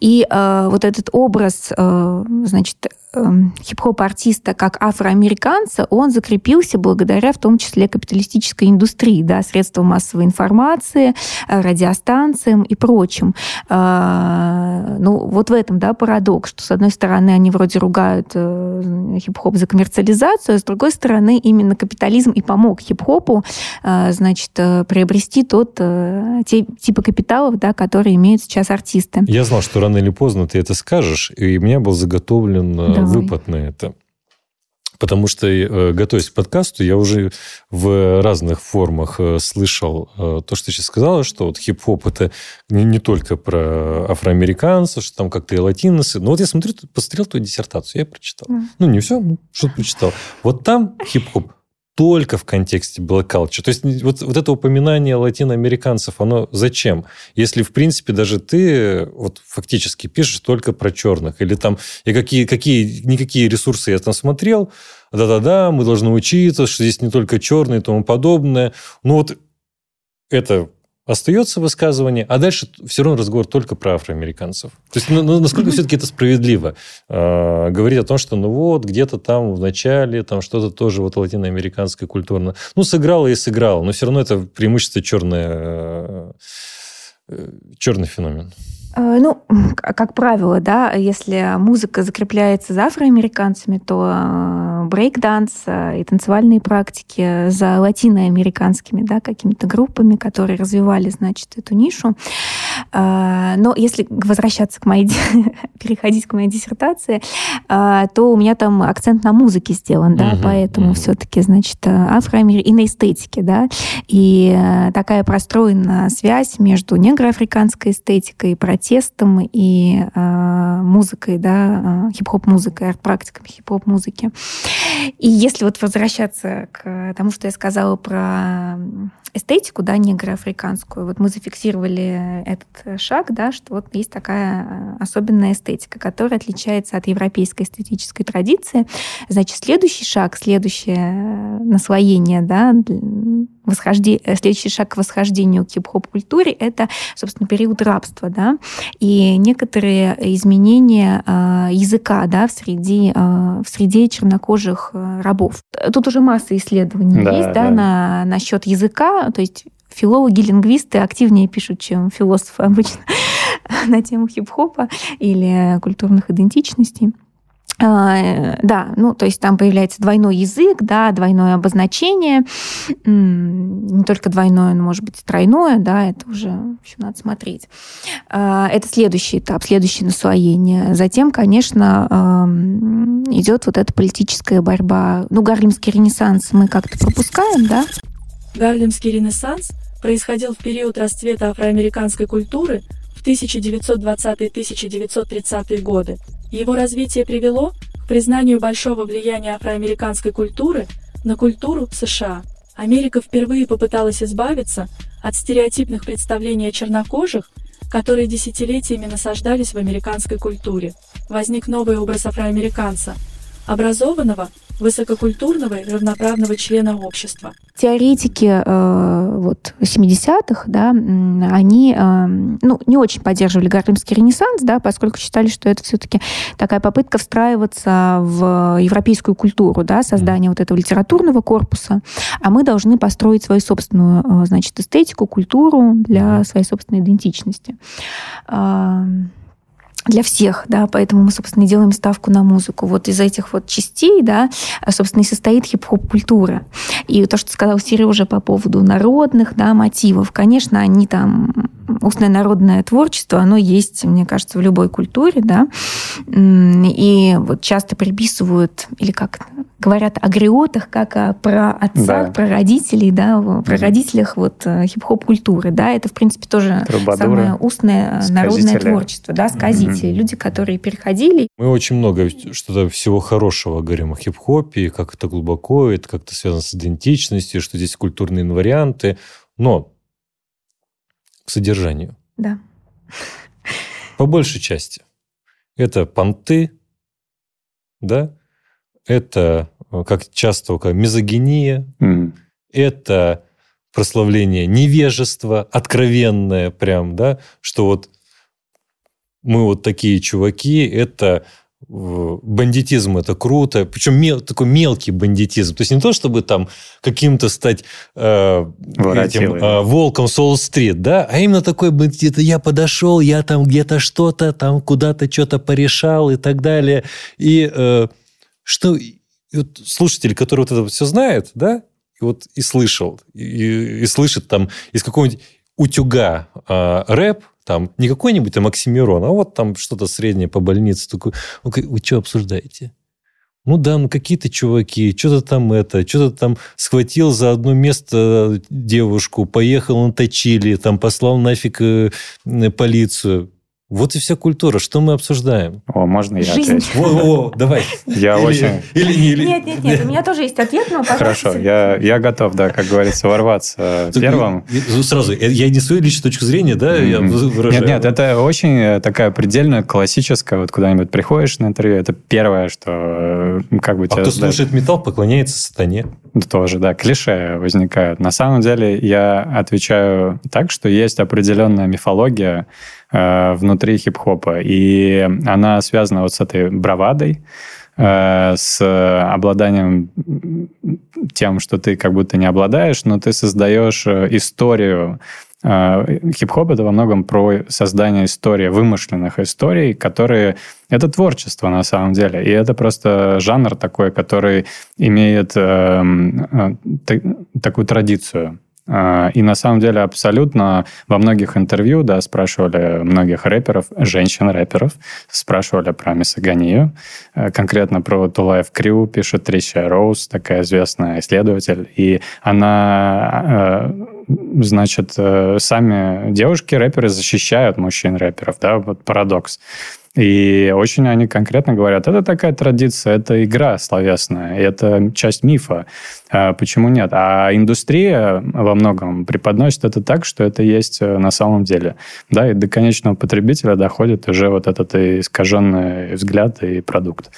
И э, вот этот образ, э, значит, Эм, хип-хоп-артиста как афроамериканца, он закрепился благодаря в том числе капиталистической индустрии, да, средствам массовой информации, э, радиостанциям и прочим. А, ну, вот в этом, да, парадокс, что, с одной стороны, они вроде ругают э, хип-хоп за коммерциализацию, а с другой стороны, именно капитализм и помог хип-хопу, э, значит, приобрести тот, те типы капиталов, да, которые имеют сейчас артисты. Я знал, что рано или поздно ты это скажешь, и у меня был заготовлен да Давай. выпад на это. Потому что, э, готовясь к подкасту, я уже в разных формах э, слышал э, то, что ты сейчас сказала, что вот хип-хоп это не, не только про афроамериканцев, что там как-то и латиносы. Но вот я смотрю, посмотрел твою диссертацию, я прочитал. Mm. Ну, не все, ну, что-то прочитал. Вот там хип-хоп только в контексте black culture. То есть вот, вот это упоминание латиноамериканцев, оно зачем? Если, в принципе, даже ты вот фактически пишешь только про черных, или там, и какие, какие, никакие ресурсы я там смотрел, да-да-да, мы должны учиться, что здесь не только черные и тому подобное. Ну вот это остается высказывание, а дальше все равно разговор только про афроамериканцев. То есть, ну, ну насколько все-таки это справедливо э, говорить о том, что ну вот, где-то там в начале там что-то тоже вот латиноамериканское культурно. Ну, сыграло и сыграло, но все равно это преимущество черное, э, э, черный феномен. Э, ну, как правило, да, если музыка закрепляется за афроамериканцами, то э, брейк-данс э, и танцевальные практики за латиноамериканскими, да, какими-то группами, которые развивали, значит, эту нишу. Но если возвращаться к моей, переходить к моей диссертации, то у меня там акцент на музыке сделан, да, uh-huh, поэтому uh-huh. все-таки, значит, афроамериканцы и на эстетике, да, и такая простроена связь между негроафриканской эстетикой и протестом и э, музыкой, да, э, хип-хоп-музыкой, арт-практиками хип-хоп-музыки. И если вот возвращаться к тому, что я сказала про эстетику, да, негроафриканскую, вот мы зафиксировали этот шаг, да, что вот есть такая особенная эстетика, которая отличается от европейской эстетической традиции. Значит, следующий шаг, следующее наслоение, да, восхождение, следующий шаг к восхождению к хип-хоп-культуре — это, собственно, период рабства, да, и некоторые изменения э, языка, да, в среде, э, в среде чернокожих э, рабов. Тут уже масса исследований да, есть, да, да, на, насчет языка, то есть филологи, лингвисты активнее пишут, чем философы обычно на тему хип-хопа или культурных идентичностей. А, да, ну, то есть там появляется двойной язык, да, двойное обозначение, не только двойное, но, может быть, тройное, да, это уже еще надо смотреть. А, это следующий этап, следующее наслоение. Затем, конечно, идет вот эта политическая борьба. Ну, Гарлемский ренессанс мы как-то пропускаем, да? Гарлемский ренессанс происходил в период расцвета афроамериканской культуры в 1920-1930-е годы его развитие привело к признанию большого влияния афроамериканской культуры на культуру США. Америка впервые попыталась избавиться от стереотипных представлений о чернокожих, которые десятилетиями насаждались в американской культуре. Возник новый образ афроамериканца, образованного, высококультурного и равноправного члена общества. Теоретики э, вот 70-х, да, они э, ну, не очень поддерживали Гарлемский ренессанс, да, поскольку считали, что это все-таки такая попытка встраиваться в европейскую культуру, да, создание вот этого литературного корпуса, а мы должны построить свою собственную, э, значит, эстетику, культуру для своей собственной идентичности для всех, да, поэтому мы, собственно, делаем ставку на музыку. Вот из этих вот частей, да, собственно, и состоит хип-хоп культура. И то, что сказал Сережа по поводу народных, да, мотивов, конечно, они там устное народное творчество, оно есть, мне кажется, в любой культуре, да, и вот часто приписывают, или как говорят о гриотах, как о про отцах, да. про родителей, да, про родителях вот э, хип-хоп культуры, да, это, в принципе, тоже Трубадуры, самое устное сказители. народное творчество, да, сказители, mm-hmm. Люди, которые переходили. Мы очень много что-то всего хорошего говорим о хип-хопе, как это глубоко, это как-то связано с идентичностью, что здесь культурные инварианты, но к содержанию. Да. По большей части. Это понты, да, это, как часто как мизогиния, mm. это прославление невежества, откровенное прям, да, что вот мы вот такие чуваки, это бандитизм это круто, причем мел, такой мелкий бандитизм. То есть не то, чтобы там каким-то стать э, этим, э, волком Солл-стрит, да, а именно такой бандит, я подошел, я там где-то что-то, там куда-то что-то порешал и так далее. И э, что и вот слушатель, который вот это все знает, да, и вот и слышал, и, и слышит там из какого-нибудь утюга э, рэп, там не какой-нибудь там Оксимирон, а вот там что-то среднее по больнице. Такой, вы что обсуждаете? Ну да, ну какие-то чуваки, что-то там это, что-то там схватил за одно место девушку, поехал на точили, там послал нафиг э, полицию. Вот и вся культура. Что мы обсуждаем? О, можно я Жизнь. отвечу? Во, во, давай. Я Или- очень... Или, или, Нет, нет, нет, у меня тоже есть ответ, но пожалуйста. Хорошо, я, я готов, да, как говорится, ворваться Так, первым. и Сразу, я- я не свою личную точку зрения, да, я Мгм. вы- выражаю. Нет, нет, это очень э, такая предельно классическая, вот куда-нибудь приходишь на интервью, это первое, что э, как бы А тебя кто задают. слушает металл, поклоняется сатане. Тоже, да, клише возникают. На самом деле я отвечаю так, что есть определенная мифология э, внутри хип-хопа, и она связана вот с этой бравадой, э, с обладанием тем, что ты как будто не обладаешь, но ты создаешь э, историю. Э, Хип-хоп это во многом про создание истории, вымышленных историй, которые... Это творчество на самом деле, и это просто жанр такой, который имеет э, та- такую традицию. Э, И на самом деле абсолютно во многих интервью, да, спрашивали многих рэперов, женщин-рэперов, спрашивали про мисогонию, Э, конкретно про Тулаев Крю пишет Трища Роуз, такая известная исследователь, и она, э, значит, э, сами девушки-рэперы защищают мужчин-рэперов, да, вот парадокс. И очень они конкретно говорят, это такая традиция, это игра словесная, это часть мифа. А Почему нет? А индустрия во многом преподносит это так, что это есть э, на самом деле. Да, и до конечного потребителя доходит уже вот этот искаженный взгляд и продукт.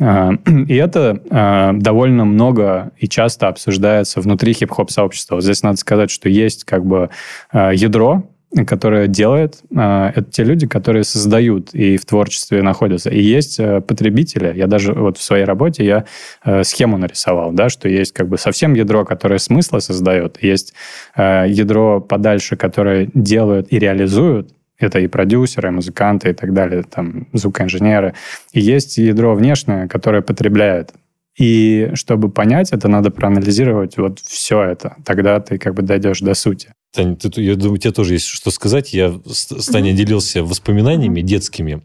А, И это а, довольно много и часто обсуждается внутри хип-хоп-сообщества. Вот здесь надо сказать, что есть как бы ядро, которое делает, а, это те люди, которые создают и в творчестве находятся. И есть а, потребители. Я даже вот в своей работе я а, схему нарисовал, да, что есть как бы совсем ядро, которое смыслы создает, есть а, ядро подальше, которое делают и реализуют, это и продюсеры, и музыканты и так далее, там, звукоинженеры. И есть ядро внешнее, которое потребляет. И чтобы понять это, надо проанализировать вот все это. Тогда ты как бы дойдешь до сути. Таня, ты- я думаю, у тебя тоже есть что сказать. Я с Таней делился воспоминаниями детскими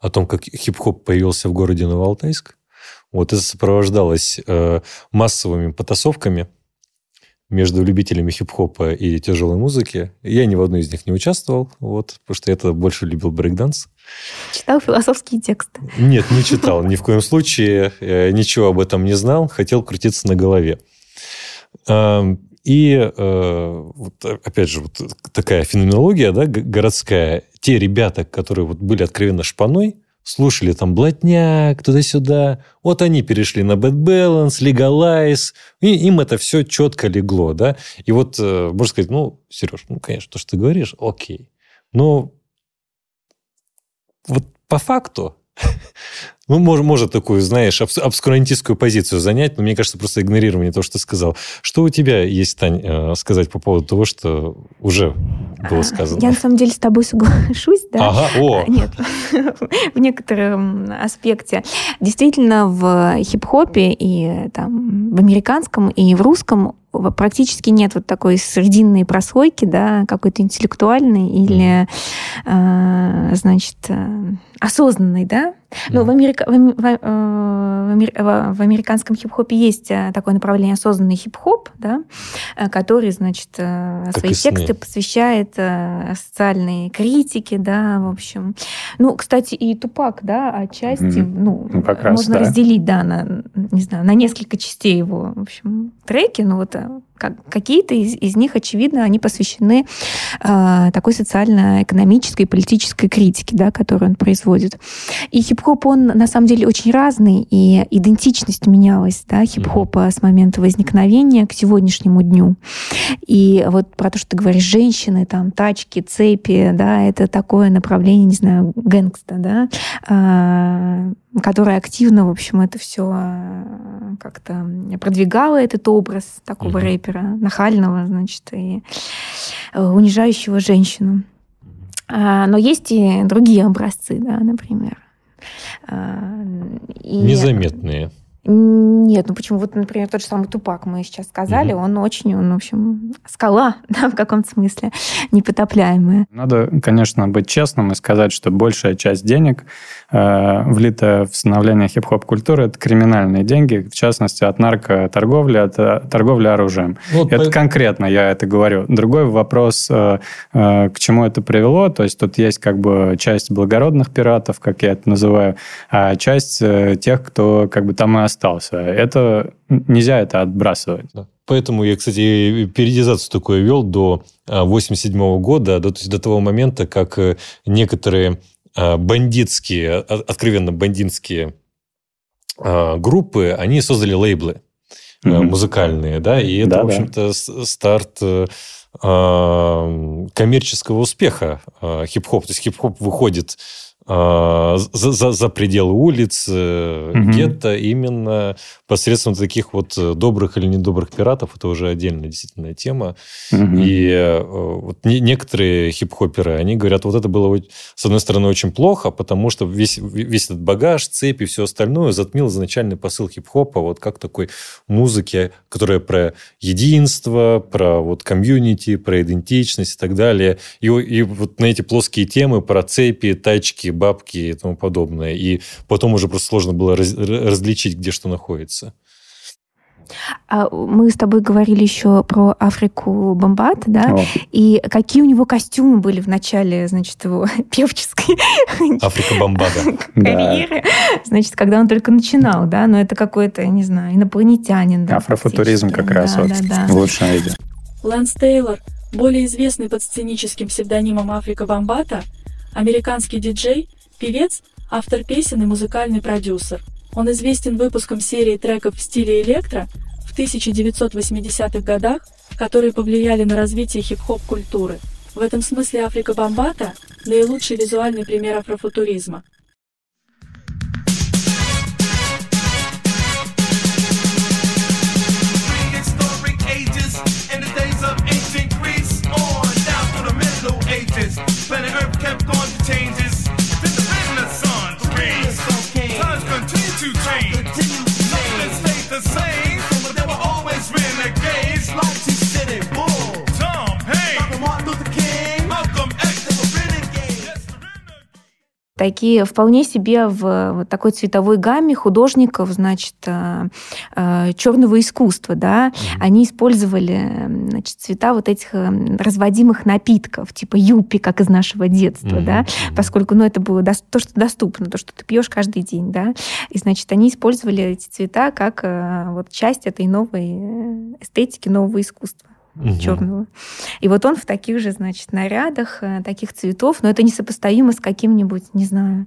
о том, как хип-хоп появился в городе Новоалтайск. Вот это сопровождалось э, массовыми потасовками между любителями хип-хопа и тяжелой музыки. Я ни в одной из них не участвовал, вот, потому что я тогда больше любил брейкданс. Читал философские тексты. Нет, не читал ни в коем случае, э, ничего об этом не знал, хотел крутиться на голове. И э, вот, опять же, вот такая феноменология да, городская. Те ребята, которые вот были откровенно шпаной, слушали там блатняк, туда-сюда. Вот они перешли на Bad Balance, Legalize, и им это все четко легло, да. И вот, э, можно сказать, ну, Сереж, ну, конечно, то, что ты говоришь, окей. Но вот по факту, ну, может, может такую, знаешь, обскурантистскую позицию занять, но мне кажется, просто игнорирование того, что ты сказал. Что у тебя есть, Тань, э, сказать по поводу того, что уже было сказано? Я на самом деле с тобой соглашусь, да. Ага, о, Нет, в некотором аспекте. Действительно, в хип-хопе и там, в американском, и в русском практически нет вот такой срединной прослойки, да, какой-то интеллектуальной или, э, значит, осознанной, да. Но в, америка- в э, в в- американском хип-хопе есть э, такое направление осознанный хип-хоп, да, э, который, значит, Как свои тексты посвящает социальной критике, да, в общем. Ну, кстати, и Тупак, да, отчасти, Мгм. ну, Ну, как раз, можно да. разделить, да, на, не знаю, на несколько частей его, в общем, треки, но вот как- какие-то из, из них, очевидно, они посвящены э, такой социально-экономической и политической критике, да, которую он производит. И хип-хоп, он на самом деле очень разный, и идентичность менялась, да, хип-хопа с момента возникновения к сегодняшнему дню. И вот про то, что ты говоришь, женщины, там, тачки, цепи, да, это такое направление, не знаю, гэнгста, да, а, которое активно, в общем, это все как-то продвигало этот образ такого Мгм. рэпера, нахального, значит, и э, унижающего женщину. А, Но есть и другие образцы, да, например. А, и- незаметные. Нет, ну почему? Вот, например, тот же самый Тупак мы сейчас сказали, mm-hmm. он очень, он, в общем, скала, да, в каком-то смысле, непотопляемая. Надо, конечно, быть честным и сказать, что большая часть денег, э, влитая в становление хип-хоп культуры, это криминальные деньги, в частности, от наркоторговли, от э, торговли оружием. Вот это по... конкретно я это говорю. Другой вопрос, э, э, к чему это привело, то есть тут есть как бы часть благородных пиратов, как я это называю, а часть э, тех, кто как бы там и остался. Это нельзя это отбрасывать. Да. Поэтому я, кстати, периодизацию такую вел до 87 а, года, до, до того момента, как э, некоторые а, бандитские, а, откровенно бандитские группы, они создали лейблы mm-hmm. музыкальные, да, и это, да, в общем-то, да. старт э, коммерческого успеха хип-хоп. То есть хип-хоп выходит за, за, за пределы улиц, угу. гетто именно посредством таких вот э, добрых или недобрых пиратов. Это уже отдельная действительно тема. Угу. И э, вот некоторые хип-хоперы, они говорят, вот это было, с одной стороны, очень плохо, потому что весь, весь этот багаж, цепи и все остальное затмил изначальный посыл хип-хопа, вот как такой музыки, которая про единство, про вот комьюнити, про идентичность и так далее. И, и вот на эти плоские темы про цепи, тачки, бабки и тому подобное. И потом уже просто сложно было раз, различить, где что находится. А мы с тобой говорили еще про Африку Бомбат, да? О. И какие у него костюмы были в начале, значит, его певческой Африка Бомбата карьеры. Значит, когда он только начинал, да? Но это какой-то, не знаю, инопланетянин. Да, Афрофутуризм как раз вот в лучшем виде. Лэнс Тейлор, более известный под сценическим псевдонимом Африка Бомбата, Американский диджей, певец, автор песен и музыкальный продюсер. Он известен выпуском серии треков в стиле электро в 1980-х годах, которые повлияли на развитие хип-хоп культуры. В этом смысле Африка Бомбата – наилучший визуальный пример афрофутуризма. the same. Такие вполне себе в вот такой цветовой гамме художников, значит, э, э, черного искусства, да, mm-hmm. они использовали, значит, цвета вот этих э, разводимых напитков, типа юпи, как из нашего детства, mm-hmm. да, поскольку, ну, это было то, что доступно, то, что ты пьешь каждый день, да, и, значит, они использовали эти цвета как вот часть этой новой эстетики, нового искусства угу. черного. И вот он в таких же, значит, нарядах, э, таких цветов, но это несопоставимо с каким-нибудь, не знаю,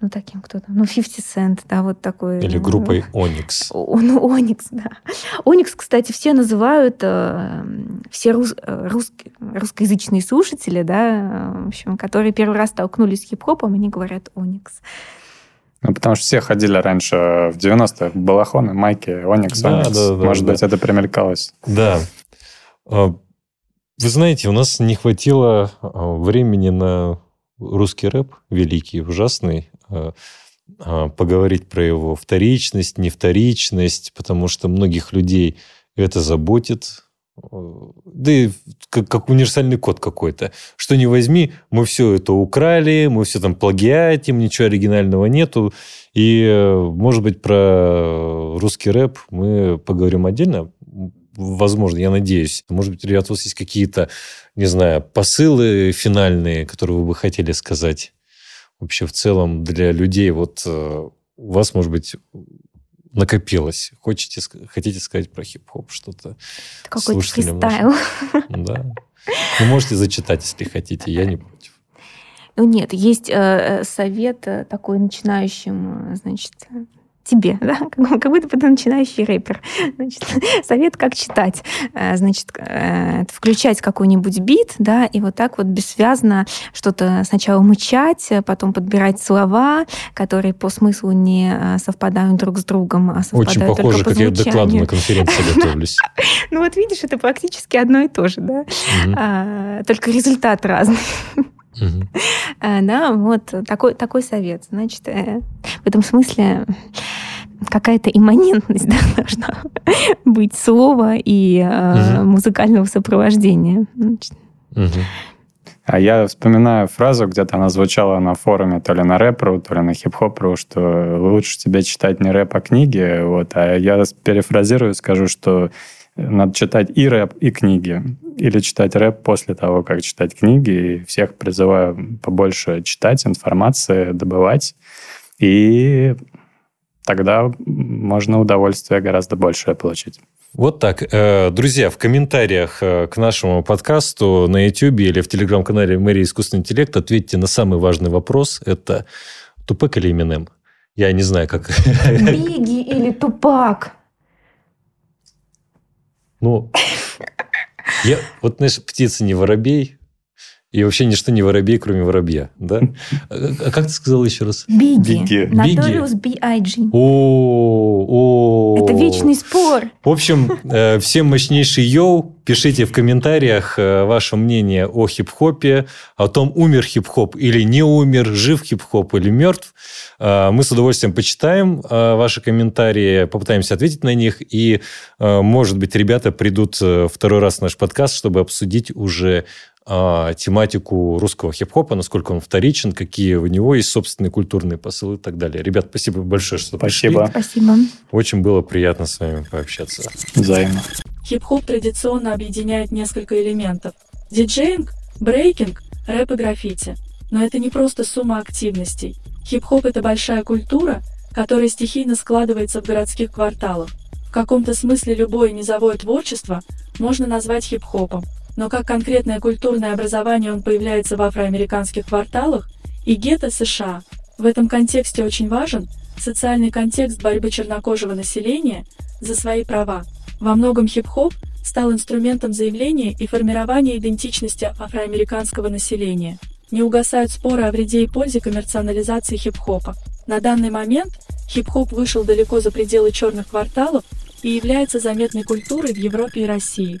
ну, таким кто-то, ну, 50 Cent, да, вот такой. Или группой Onyx. Ну, Onyx, да. Onyx, кстати, все называют, э, все рус, э, русские, русскоязычные слушатели, да, в общем, которые первый раз столкнулись с хип-хопом, они говорят Onyx. Ну, потому что все ходили раньше в 90-х балахоны, майки, Оникс, да, Оникс. Да, да, Может да. быть, это примелькалось. Да, вы знаете, у нас не хватило а, времени на русский рэп, великий, ужасный, а, поговорить про его вторичность, невторичность, потому что многих людей это заботит. Да и как, как универсальный код какой-то. Что не возьми, мы все это украли, мы все там плагиатим, ничего оригинального нету. И, может быть, про русский рэп мы поговорим отдельно возможно, я надеюсь. Может быть, ребят, у вас есть какие-то, не знаю, посылы финальные, которые вы бы хотели сказать вообще в целом для людей? Вот э, у вас, может быть, накопилось. Хочете, хотите сказать про хип-хоп что-то? Какой-то фристайл. Да. Вы можете зачитать, если хотите, я не против. Ну нет, есть э, э совет э, такой начинающим, значит, тебе, да, как будто бы ты начинающий рэпер. Значит, совет, как читать. Э, значит, э, включать какой-нибудь бит, да, и вот так вот бессвязно что-то сначала мычать, потом подбирать слова, которые по смыслу не э, совпадают друг с другом, а совпадают Очень похоже, как я докладу на конференции готовлюсь. Ну вот видишь, это практически одно и то же, да, а, только результат разный. Да, вот такой, такой совет. Значит, в этом смысле какая-то имманентность да, должна быть слова и э, угу. музыкального сопровождения. Угу. А я вспоминаю фразу, где-то она звучала на форуме то ли на рэп.ру, то ли на хип-хоп.ру, что лучше тебе читать не рэп, а книги. Вот. А я перефразирую, скажу, что надо читать и рэп, и книги. Или читать рэп после того, как читать книги. И всех призываю побольше читать информации, добывать. И тогда можно удовольствие гораздо большее получить. Вот так. Э, друзья, в комментариях э, к нашему подкасту на YouTube или в телеграм-канале Мэрии Искусственный интеллект ответьте на самый важный вопрос. Это Тупак или Эминем? Я не знаю, как... Биги или Тупак? Ну, я, вот, знаешь, птица не воробей, и вообще ничто не воробей, кроме воробья, да? А как ты сказал еще раз? Биги. Биги. Notorious B.I.G. О, о. Это вечный спор. В общем, э, всем мощнейший йоу. Пишите в комментариях э, ваше мнение о хип-хопе, о том, умер хип-хоп или не умер, жив хип-хоп или мертв. Э, мы с удовольствием почитаем ваши комментарии, попытаемся ответить на них. И, может быть, ребята придут второй раз в наш подкаст, чтобы обсудить уже а, тематику русского хип-хопа, насколько он вторичен, какие у него есть собственные культурные посылы и так далее. Ребят, спасибо большое, что спасибо. пришли. Спасибо. Очень было приятно с вами пообщаться. Взаимно. Хип-хоп традиционно объединяет несколько элементов. Диджеинг, брейкинг, рэп и граффити. Но это не просто сумма активностей. Хип-хоп – это большая культура, которая стихийно складывается в городских кварталах. В каком-то смысле любое низовое творчество можно назвать хип-хопом – но как конкретное культурное образование он появляется в афроамериканских кварталах и гетто США. В этом контексте очень важен социальный контекст борьбы чернокожего населения за свои права. Во многом хип-хоп стал инструментом заявления и формирования идентичности афроамериканского населения. Не угасают споры о вреде и пользе коммерциализации хип-хопа. На данный момент хип-хоп вышел далеко за пределы черных кварталов и является заметной культурой в Европе и России.